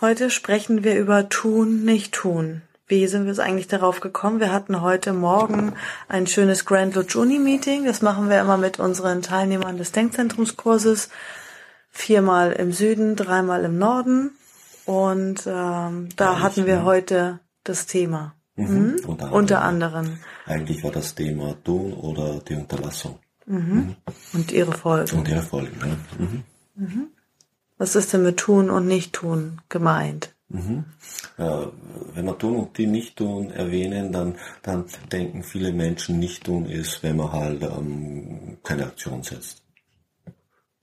Heute sprechen wir über Tun, nicht tun. Wie sind wir eigentlich darauf gekommen? Wir hatten heute Morgen ein schönes Grand Lodge Uni Meeting. Das machen wir immer mit unseren Teilnehmern des Denkzentrumskurses. Viermal im Süden, dreimal im Norden. Und ähm, da Eigentlich, hatten wir heute das Thema. Mhm. Mhm. Unter, anderem. Unter, anderem. Eigentlich war das Thema Tun oder die Unterlassung. Mhm. mhm. Und ihre Folgen. Und ihre Folgen, ja. Was ist denn mit tun und nicht tun gemeint? Mhm. Ja, wenn wir tun und die nicht tun erwähnen, dann, dann denken viele Menschen, nicht tun ist, wenn man halt ähm, keine Aktion setzt.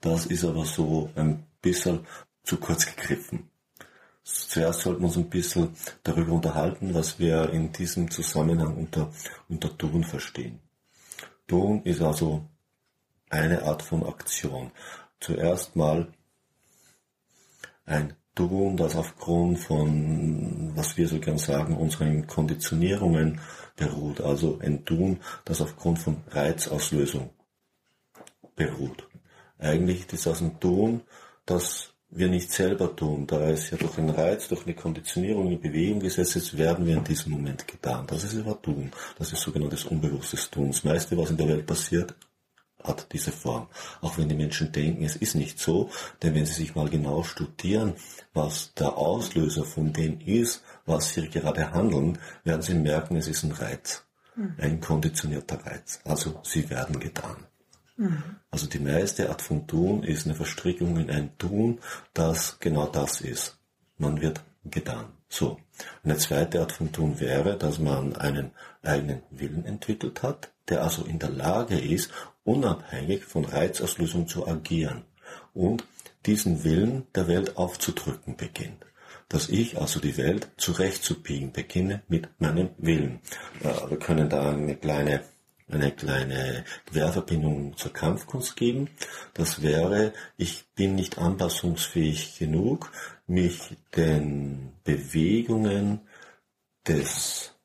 Das ist aber so ein bisschen zu kurz gegriffen. Zuerst sollten wir uns ein bisschen darüber unterhalten, was wir in diesem Zusammenhang unter, unter Tun verstehen. Tun ist also eine Art von Aktion. Zuerst mal ein Tun, das aufgrund von, was wir so gern sagen, unseren Konditionierungen beruht. Also ein Tun, das aufgrund von Reizauslösung beruht. Eigentlich ist das ein Tun, das wir nicht selber tun. Da es ja durch einen Reiz, durch eine Konditionierung in Bewegung gesetzt ist, werden wir in diesem Moment getan. Das ist aber Tun. Das ist sogenanntes unbewusstes Tun. Das meiste, was in der Welt passiert, hat diese Form. Auch wenn die Menschen denken, es ist nicht so, denn wenn sie sich mal genau studieren, was der Auslöser von dem ist, was sie gerade handeln, werden sie merken, es ist ein Reiz. Mhm. Ein konditionierter Reiz. Also sie werden getan. Mhm. Also die meiste Art von Tun ist eine Verstrickung in ein Tun, das genau das ist. Man wird getan. So. Eine zweite Art von Tun wäre, dass man einen eigenen Willen entwickelt hat, der also in der Lage ist, unabhängig von Reizauslösung zu agieren und diesen Willen der Welt aufzudrücken beginnt. Dass ich also die Welt zurechtzubiegen beginne mit meinem Willen. wir können da eine kleine eine kleine Querverbindung zur Kampfkunst geben. Das wäre, ich bin nicht anpassungsfähig genug, mich den Bewegungen des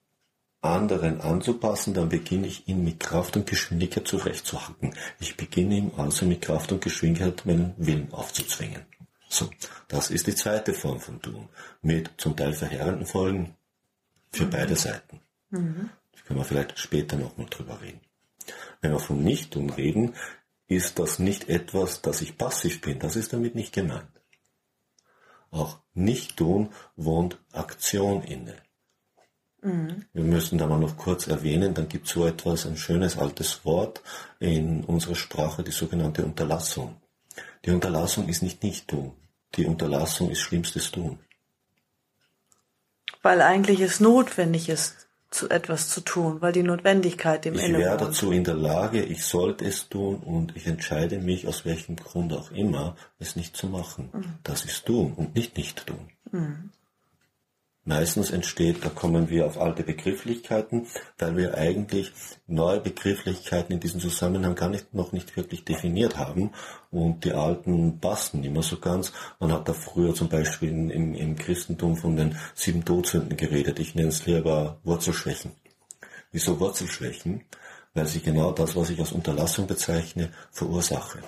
anderen anzupassen, dann beginne ich ihn mit Kraft und Geschwindigkeit zurechtzuhacken. Ich beginne ihm also mit Kraft und Geschwindigkeit meinen Willen aufzuzwingen. So, das ist die zweite Form von Tun, mit zum Teil verheerenden Folgen für mhm. beide Seiten. Mhm. Da können wir vielleicht später nochmal drüber reden. Wenn wir von Nicht-Tun reden, ist das nicht etwas, dass ich passiv bin. Das ist damit nicht gemeint. Auch Nicht-Tun wohnt Aktion inne. Mhm. Wir müssen da mal noch kurz erwähnen, dann gibt es so etwas, ein schönes altes Wort in unserer Sprache, die sogenannte Unterlassung. Die Unterlassung ist nicht Nicht-Tun. Die Unterlassung ist schlimmstes Tun. Weil eigentlich es notwendig ist, zu etwas zu tun, weil die Notwendigkeit dem Ich wäre dazu in der Lage, ich sollte es tun und ich entscheide mich, aus welchem Grund auch immer, es nicht zu machen. Mhm. Das ist tun und nicht nicht tun. Mhm. Meistens entsteht, da kommen wir auf alte Begrifflichkeiten, weil wir eigentlich neue Begrifflichkeiten in diesem Zusammenhang gar nicht, noch nicht wirklich definiert haben und die alten passen nicht mehr so ganz. Man hat da früher zum Beispiel im, im Christentum von den sieben Todsünden geredet. Ich nenne es lieber Wurzelschwächen. Wieso Wurzelschwächen? Weil sie genau das, was ich als Unterlassung bezeichne, verursache.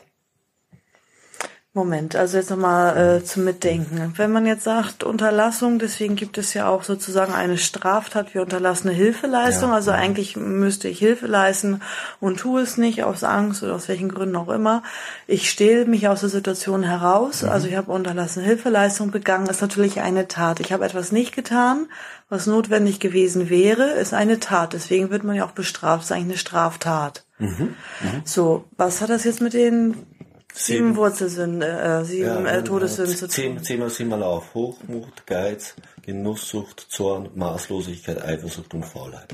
Moment, also jetzt nochmal äh, zum Mitdenken. Wenn man jetzt sagt Unterlassung, deswegen gibt es ja auch sozusagen eine Straftat wie unterlassene Hilfeleistung. Ja. Also eigentlich müsste ich Hilfe leisten und tue es nicht aus Angst oder aus welchen Gründen auch immer. Ich stehle mich aus der Situation heraus. Mhm. Also ich habe unterlassene Hilfeleistung begangen. Ist natürlich eine Tat. Ich habe etwas nicht getan, was notwendig gewesen wäre, ist eine Tat. Deswegen wird man ja auch bestraft. ist eigentlich eine Straftat. Mhm. Mhm. So, was hat das jetzt mit den Sieben Wurzelsünde, äh, sieben ja, äh, Todessünden zu tun. Zehn, zehn mal auf. Hochmut, Geiz, Genusssucht, Zorn, Maßlosigkeit, Eifersucht und Faulheit.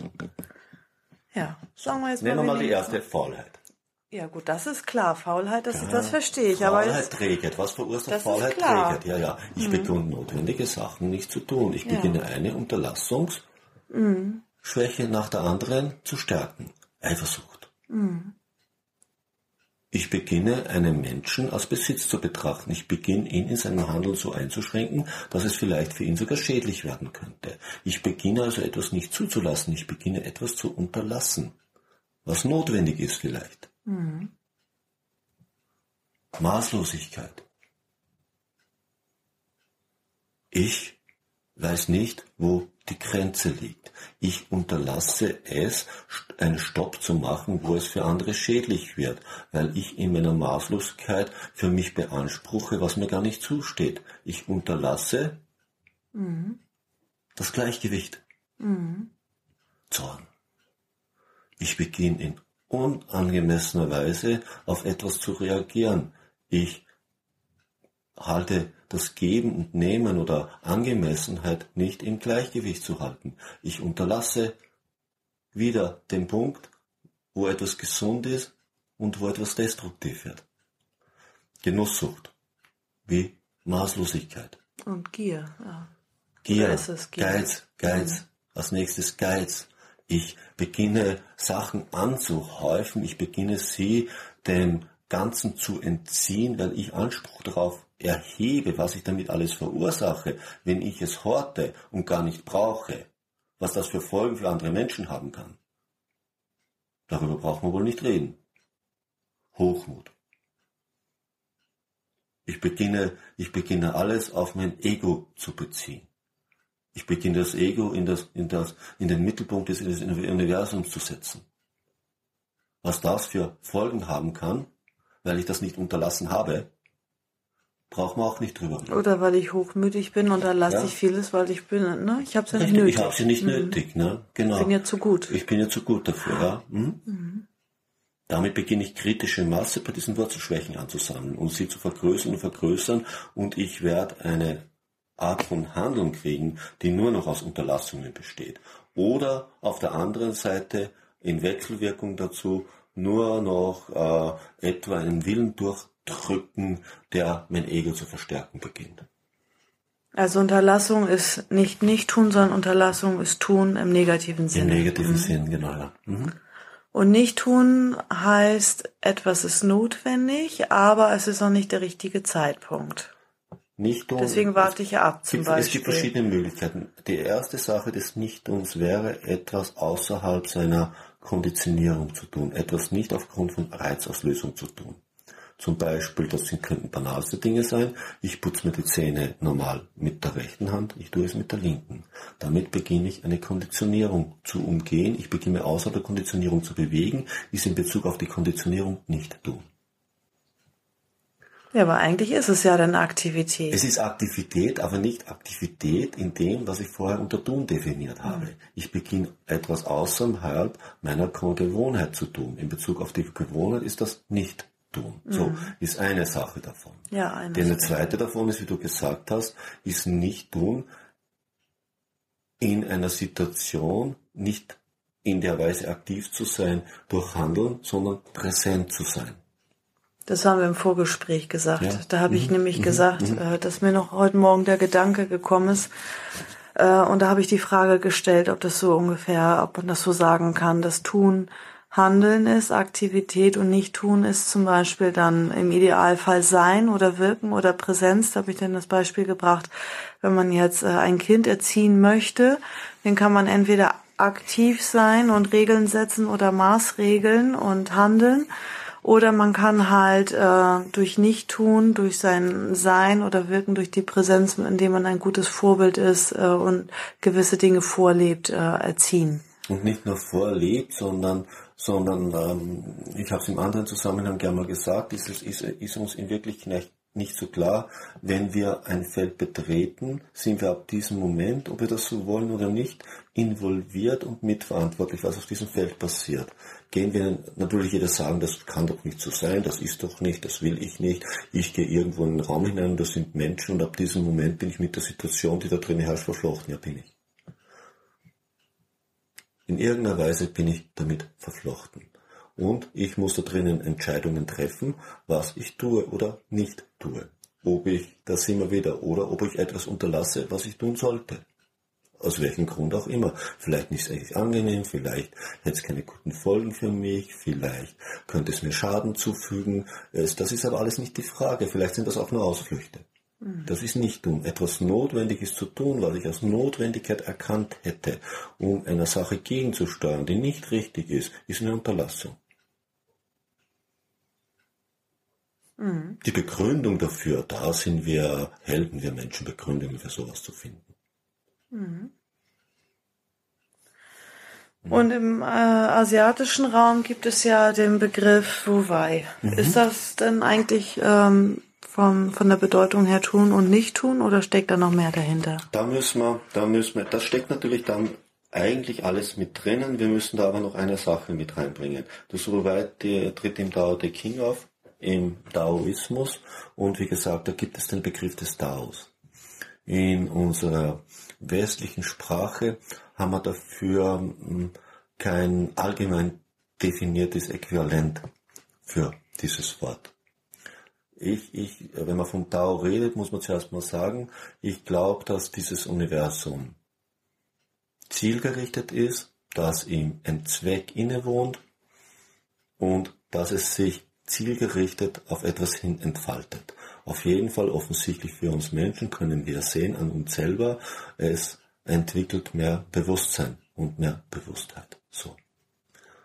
Ja, sagen wir jetzt Nehmen mal. Nehmen wir mal die erste, Faulheit. Ja gut, das ist klar. Faulheit, das, ja, das verstehe ich. Faulheit aber Trägheit. Was verursacht Faulheit Trägheit? Ja, ja. Ich mhm. beginne notwendige Sachen nicht zu tun. Ich beginne ja. eine Unterlassungsschwäche mhm. nach der anderen zu stärken. Eifersucht. Mhm. Ich beginne einen Menschen als Besitz zu betrachten. Ich beginne ihn in seinem Handeln so einzuschränken, dass es vielleicht für ihn sogar schädlich werden könnte. Ich beginne also etwas nicht zuzulassen. Ich beginne etwas zu unterlassen, was notwendig ist vielleicht. Mhm. Maßlosigkeit. Ich weiß nicht, wo die Grenze liegt. Ich unterlasse es, einen Stopp zu machen, wo es für andere schädlich wird, weil ich in meiner Maßlosigkeit für mich beanspruche, was mir gar nicht zusteht. Ich unterlasse mhm. das Gleichgewicht. Mhm. Zorn. Ich beginne in unangemessener Weise auf etwas zu reagieren. Ich halte das Geben und Nehmen oder Angemessenheit nicht im Gleichgewicht zu halten. Ich unterlasse wieder den Punkt, wo etwas gesund ist und wo etwas destruktiv wird. Genusssucht, wie Maßlosigkeit. Und Gier. Ja. Gier, Gier, Geiz, Geiz, mhm. als nächstes Geiz. Ich beginne Sachen anzuhäufen, ich beginne sie dem Ganzen zu entziehen, weil ich Anspruch darauf erhebe, was ich damit alles verursache, wenn ich es horte und gar nicht brauche, was das für Folgen für andere Menschen haben kann. Darüber braucht man wohl nicht reden. Hochmut. Ich beginne, ich beginne alles auf mein Ego zu beziehen. Ich beginne das Ego in, das, in, das, in den Mittelpunkt des Universums zu setzen. Was das für Folgen haben kann, weil ich das nicht unterlassen habe, braucht man auch nicht drüber. Oder weil ich hochmütig bin und da lasse ja. ich vieles, weil ich bin, ne? Ich habe es ja nicht nötig. Ich habe sie nicht mhm. nötig, ne? Genau. Ich bin ja zu gut. Ich bin ja zu gut dafür, ja. Mhm. Mhm. Damit beginne ich kritische Masse bei diesen Wurzelschwächen anzusammeln und sie zu vergrößern und vergrößern und ich werde eine Art von Handeln kriegen, die nur noch aus Unterlassungen besteht. Oder auf der anderen Seite in Wechselwirkung dazu nur noch äh, etwa einen Willen durchdrücken, der mein Ego zu verstärken beginnt. Also Unterlassung ist nicht nicht tun, sondern Unterlassung ist tun im negativen Sinne. Im negativen mhm. Sinn, genau. Ja. Mhm. Und nicht tun heißt, etwas ist notwendig, aber es ist noch nicht der richtige Zeitpunkt. Nicht tun. Deswegen warte ich ja ab, zum gibt, Beispiel. Es gibt verschiedene Möglichkeiten. Die erste Sache des Nichttuns wäre, etwas außerhalb seiner Konditionierung zu tun, etwas nicht aufgrund von Reizauslösung zu tun. Zum Beispiel, das sind, könnten banalste Dinge sein, ich putze mir die Zähne normal mit der rechten Hand, ich tue es mit der linken. Damit beginne ich eine Konditionierung zu umgehen, ich beginne außer der Konditionierung zu bewegen, ist in Bezug auf die Konditionierung nicht tun. Ja, aber eigentlich ist es ja dann Aktivität. Es ist Aktivität, aber nicht Aktivität in dem, was ich vorher unter Tun definiert habe. Mhm. Ich beginne etwas außerhalb meiner Gewohnheit zu tun. In Bezug auf die Gewohnheit ist das nicht tun. Mhm. So ist eine Sache davon. Ja, eine. Denn eine zweite davon ist, wie du gesagt hast, ist nicht tun in einer Situation nicht in der Weise aktiv zu sein durch Handeln, sondern präsent zu sein. Das haben wir im Vorgespräch gesagt. Ja. Da habe ich mhm. nämlich mhm. gesagt, mhm. Äh, dass mir noch heute Morgen der Gedanke gekommen ist. Äh, und da habe ich die Frage gestellt, ob das so ungefähr, ob man das so sagen kann, dass Tun Handeln ist, Aktivität und Nicht-Tun ist zum Beispiel dann im Idealfall Sein oder Wirken oder Präsenz. Da habe ich dann das Beispiel gebracht, wenn man jetzt äh, ein Kind erziehen möchte, dann kann man entweder aktiv sein und Regeln setzen oder Maßregeln und handeln. Oder man kann halt äh, durch Nichttun, durch sein Sein oder Wirken, durch die Präsenz, indem man ein gutes Vorbild ist äh, und gewisse Dinge vorlebt, äh, erziehen. Und nicht nur vorlebt, sondern sondern ähm, ich habe es im anderen Zusammenhang gerne mal gesagt, ist, ist, ist uns in Wirklichkeit nicht so klar, wenn wir ein Feld betreten, sind wir ab diesem Moment, ob wir das so wollen oder nicht, involviert und mitverantwortlich, was auf diesem Feld passiert. Gehen wir natürlich jeder sagen, das kann doch nicht so sein, das ist doch nicht, das will ich nicht. Ich gehe irgendwo in den Raum hinein und das sind Menschen und ab diesem Moment bin ich mit der Situation, die da drin herrscht, verflochten. Ja, bin ich. In irgendeiner Weise bin ich damit verflochten. Und ich muss da drinnen Entscheidungen treffen, was ich tue oder nicht tue. Ob ich das immer wieder oder ob ich etwas unterlasse, was ich tun sollte. Aus welchem Grund auch immer. Vielleicht nicht eigentlich angenehm, vielleicht hätte es keine guten Folgen für mich, vielleicht könnte es mir Schaden zufügen. Das ist aber alles nicht die Frage. Vielleicht sind das auch nur Ausflüchte. Mhm. Das ist nicht tun. Etwas Notwendiges zu tun, was ich als Notwendigkeit erkannt hätte, um einer Sache gegenzusteuern, die nicht richtig ist, ist eine Unterlassung. Mhm. Die Begründung dafür, da sind wir Helden, wir Menschen, Begründungen für sowas zu finden. Mhm. Und im äh, asiatischen Raum gibt es ja den Begriff Wuwei. Mhm. Ist das denn eigentlich ähm, vom, von der Bedeutung her tun und nicht tun oder steckt da noch mehr dahinter? Da müssen wir, da müssen wir, das steckt natürlich dann eigentlich alles mit drinnen. Wir müssen da aber noch eine Sache mit reinbringen. Das Wuwei tritt im Tao Te King auf, im Daoismus und wie gesagt, da gibt es den Begriff des Daos. In unserer westlichen Sprache haben wir dafür hm, kein allgemein definiertes Äquivalent für dieses Wort. Ich, ich, wenn man vom Tao redet, muss man zuerst mal sagen, ich glaube, dass dieses Universum zielgerichtet ist, dass ihm ein Zweck innewohnt und dass es sich zielgerichtet auf etwas hin entfaltet. Auf jeden Fall offensichtlich für uns Menschen können wir sehen an uns selber, es entwickelt mehr Bewusstsein und mehr Bewusstheit. So.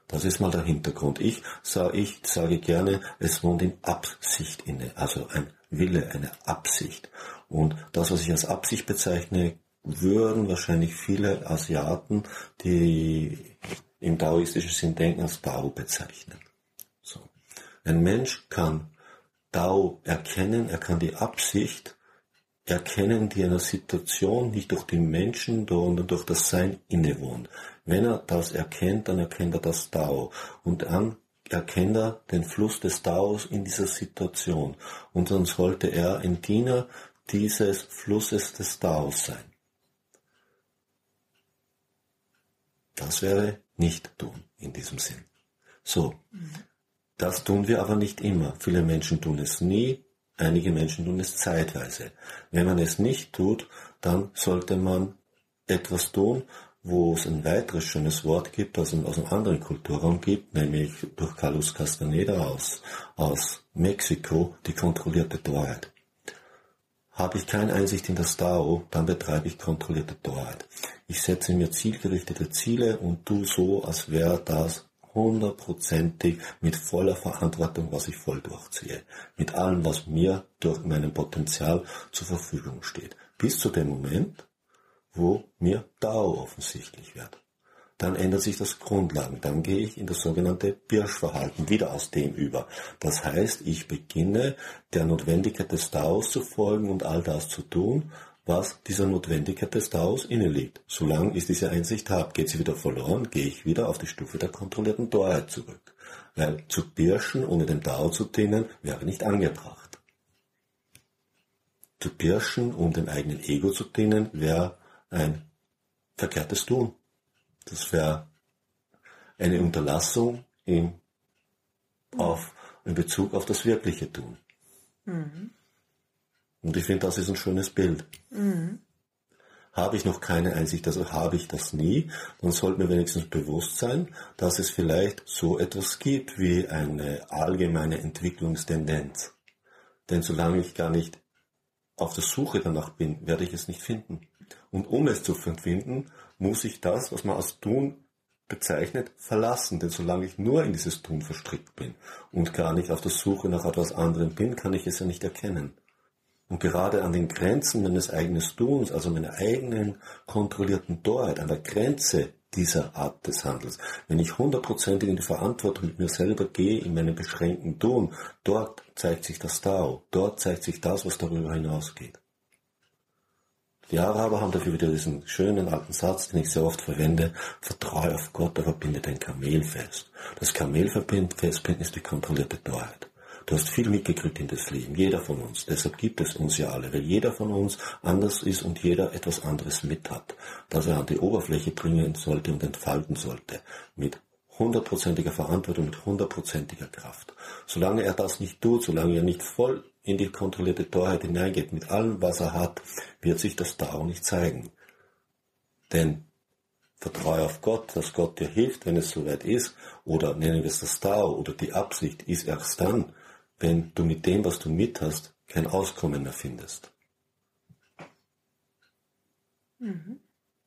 Das ist mal der Hintergrund. Ich sage, ich sage gerne, es wohnt in Absicht inne, also ein Wille, eine Absicht. Und das, was ich als Absicht bezeichne, würden wahrscheinlich viele Asiaten, die im daoistischen Sinn denken, als Tao bezeichnen. Ein Mensch kann Tao erkennen, er kann die Absicht erkennen, die einer Situation nicht durch die Menschen, sondern durch das Sein innewohnt. Wenn er das erkennt, dann erkennt er das Tao. Und dann erkennt er den Fluss des Taos in dieser Situation. Und dann sollte er ein Diener dieses Flusses des Taos sein. Das wäre nicht tun in diesem Sinn. So. Das tun wir aber nicht immer. Viele Menschen tun es nie. Einige Menschen tun es zeitweise. Wenn man es nicht tut, dann sollte man etwas tun, wo es ein weiteres schönes Wort gibt, das es aus einem anderen Kulturraum gibt, nämlich durch Carlos Castaneda aus, aus Mexiko, die kontrollierte Torheit. Habe ich keine Einsicht in das Tao, dann betreibe ich kontrollierte Torheit. Ich setze mir zielgerichtete Ziele und tu so, als wäre das hundertprozentig mit voller Verantwortung, was ich voll durchziehe. Mit allem, was mir durch meinem Potenzial zur Verfügung steht. Bis zu dem Moment, wo mir Dao offensichtlich wird. Dann ändert sich das Grundlagen. Dann gehe ich in das sogenannte Birschverhalten wieder aus dem über. Das heißt, ich beginne der Notwendigkeit des Daos zu folgen und all das zu tun, was dieser Notwendigkeit des Daos inne liegt. Solange ich diese Einsicht habe, geht sie wieder verloren, gehe ich wieder auf die Stufe der kontrollierten Torheit zurück. Weil zu pirschen, ohne dem Dao zu dienen, wäre nicht angebracht. Zu pirschen, um dem eigenen Ego zu dienen, wäre ein verkehrtes Tun. Das wäre eine Unterlassung in, auf, in Bezug auf das wirkliche Tun. Mhm. Und ich finde, das ist ein schönes Bild. Mhm. Habe ich noch keine Einsicht, also habe ich das nie, dann sollte mir wenigstens bewusst sein, dass es vielleicht so etwas gibt wie eine allgemeine Entwicklungstendenz. Denn solange ich gar nicht auf der Suche danach bin, werde ich es nicht finden. Und um es zu finden, muss ich das, was man als Tun bezeichnet, verlassen. Denn solange ich nur in dieses Tun verstrickt bin und gar nicht auf der Suche nach etwas anderem bin, kann ich es ja nicht erkennen. Und gerade an den Grenzen meines eigenen Tuns, also meiner eigenen kontrollierten Torheit, an der Grenze dieser Art des Handels, wenn ich hundertprozentig in die Verantwortung mit mir selber gehe, in meinem beschränkten Tun, dort zeigt sich das Tao, dort zeigt sich das, was darüber hinausgeht. Die Araber haben dafür wieder diesen schönen alten Satz, den ich sehr oft verwende, vertraue auf Gott, aber binde dein Kamel fest. Das Kamel festbinden ist die kontrollierte Torheit. Du hast viel mitgekriegt in das Leben, jeder von uns. Deshalb gibt es uns ja alle, weil jeder von uns anders ist und jeder etwas anderes mit hat, das er an die Oberfläche bringen sollte und entfalten sollte. Mit hundertprozentiger Verantwortung, mit hundertprozentiger Kraft. Solange er das nicht tut, solange er nicht voll in die kontrollierte Torheit hineingeht, mit allem, was er hat, wird sich das Tao nicht zeigen. Denn vertraue auf Gott, dass Gott dir hilft, wenn es soweit ist, oder nennen wir es das Tao oder die Absicht, ist erst dann, wenn du mit dem, was du mit hast, kein Auskommen mehr findest. Mhm.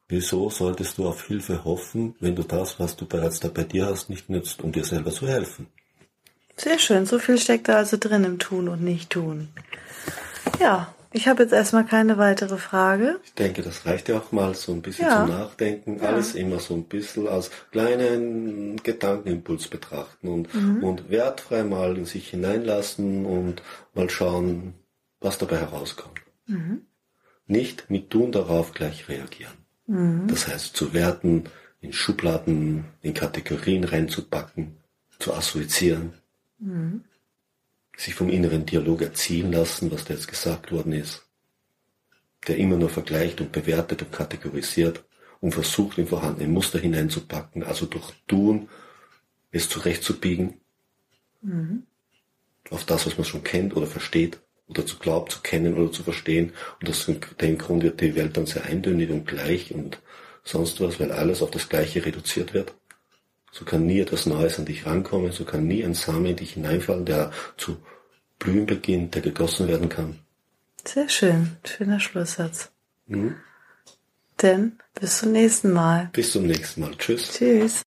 Wieso solltest du auf Hilfe hoffen, wenn du das, was du bereits da bei dir hast, nicht nützt, um dir selber zu helfen? Sehr schön, so viel steckt da also drin im Tun und Nicht-Tun. Ja, ich habe jetzt erstmal keine weitere Frage. Ich denke, das reicht ja auch mal so ein bisschen ja. zum Nachdenken. Ja. Alles immer so ein bisschen als kleinen Gedankenimpuls betrachten und, mhm. und wertfrei mal in sich hineinlassen und mal schauen, was dabei herauskommt. Mhm. Nicht mit Tun darauf gleich reagieren. Mhm. Das heißt, zu werten, in Schubladen, in Kategorien reinzupacken, zu assoziieren. Sich vom inneren Dialog erziehen lassen, was da jetzt gesagt worden ist. Der immer nur vergleicht und bewertet und kategorisiert und versucht, in vorhandene Muster hineinzupacken, also durch Tun es zurechtzubiegen. Mhm. Auf das, was man schon kennt oder versteht oder zu glaubt, zu kennen oder zu verstehen. Und aus dem Grund wird die Welt dann sehr eindeutig und gleich und sonst was, weil alles auf das Gleiche reduziert wird. So kann nie etwas Neues an dich rankommen, so kann nie ein Samen in dich hineinfallen, der zu blühen beginnt, der gegossen werden kann. Sehr schön, schöner Schlusssatz. Mhm. Denn bis zum nächsten Mal. Bis zum nächsten Mal. Tschüss. Tschüss.